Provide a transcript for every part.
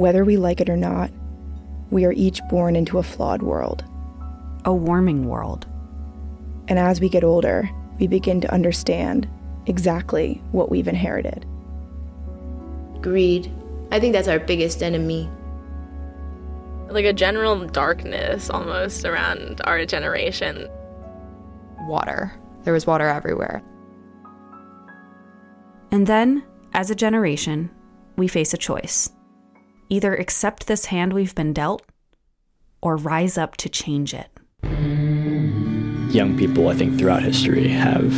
Whether we like it or not, we are each born into a flawed world. A warming world. And as we get older, we begin to understand exactly what we've inherited. Greed. I think that's our biggest enemy. Like a general darkness almost around our generation. Water. There was water everywhere. And then, as a generation, we face a choice either accept this hand we've been dealt or rise up to change it. Young people, I think, throughout history have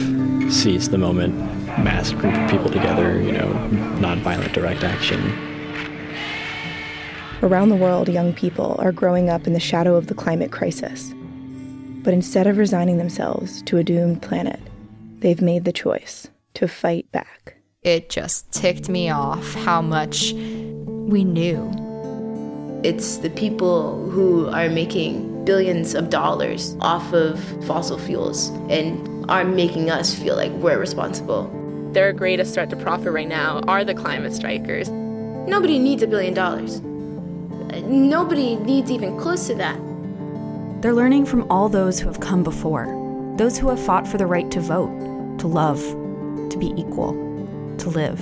seized the moment, mass group of people together, you know, nonviolent direct action. Around the world, young people are growing up in the shadow of the climate crisis. But instead of resigning themselves to a doomed planet, they've made the choice to fight back. It just ticked me off how much we knew. It's the people who are making billions of dollars off of fossil fuels and are making us feel like we're responsible. Their greatest threat to profit right now are the climate strikers. Nobody needs a billion dollars. Nobody needs even close to that. They're learning from all those who have come before, those who have fought for the right to vote, to love, to be equal, to live.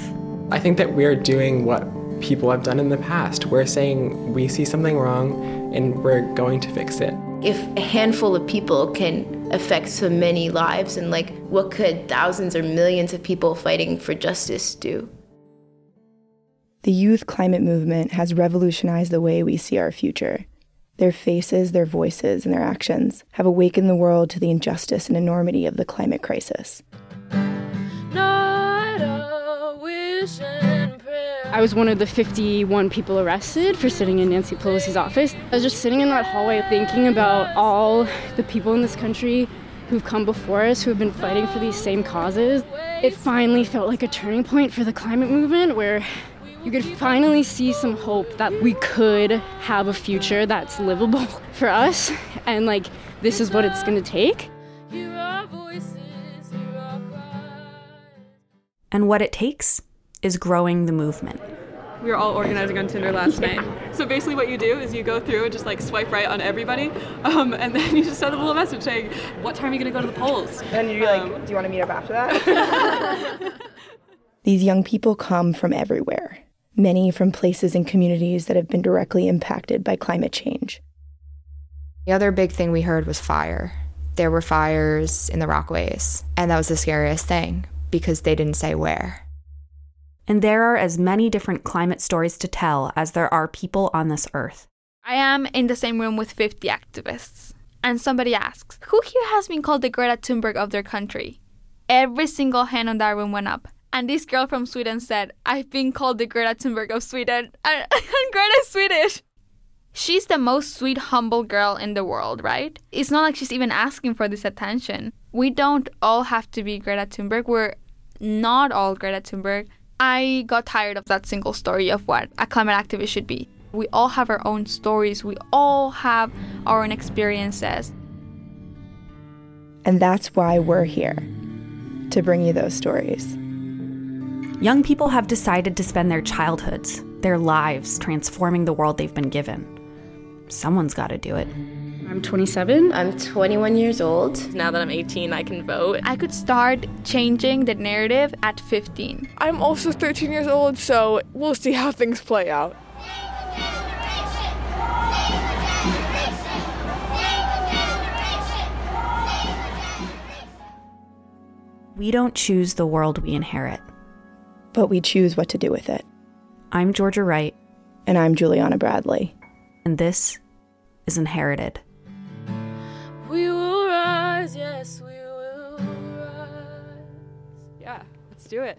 I think that we're doing what people have done in the past. We're saying we see something wrong and we're going to fix it. If a handful of people can affect so many lives, and like what could thousands or millions of people fighting for justice do? The youth climate movement has revolutionized the way we see our future. Their faces, their voices, and their actions have awakened the world to the injustice and enormity of the climate crisis. I was one of the 51 people arrested for sitting in Nancy Pelosi's office. I was just sitting in that hallway thinking about all the people in this country who've come before us who have been fighting for these same causes. It finally felt like a turning point for the climate movement where you could finally see some hope that we could have a future that's livable for us and like this is what it's going to take. And what it takes is growing the movement. We were all organizing on Tinder last night. So basically, what you do is you go through and just like swipe right on everybody, um, and then you just send a little message saying, "What time are you going to go to the polls?" And you're um, like, "Do you want to meet up after that?" These young people come from everywhere, many from places and communities that have been directly impacted by climate change. The other big thing we heard was fire. There were fires in the Rockaways, and that was the scariest thing because they didn't say where. And there are as many different climate stories to tell as there are people on this earth. I am in the same room with 50 activists, and somebody asks, Who here has been called the Greta Thunberg of their country? Every single hand on that room went up. And this girl from Sweden said, I've been called the Greta Thunberg of Sweden. And, and Greta's Swedish. She's the most sweet, humble girl in the world, right? It's not like she's even asking for this attention. We don't all have to be Greta Thunberg. We're not all Greta Thunberg. I got tired of that single story of what a climate activist should be. We all have our own stories, we all have our own experiences. And that's why we're here to bring you those stories. Young people have decided to spend their childhoods, their lives, transforming the world they've been given. Someone's got to do it. I'm 27. I'm 21 years old. Now that I'm 18, I can vote. I could start changing the narrative at 15. I'm also 13 years old, so we'll see how things play out. We don't choose the world we inherit, but we choose what to do with it. I'm Georgia Wright. And I'm Juliana Bradley. And this is Inherited. Yes, we will rise. Yeah, let's do it.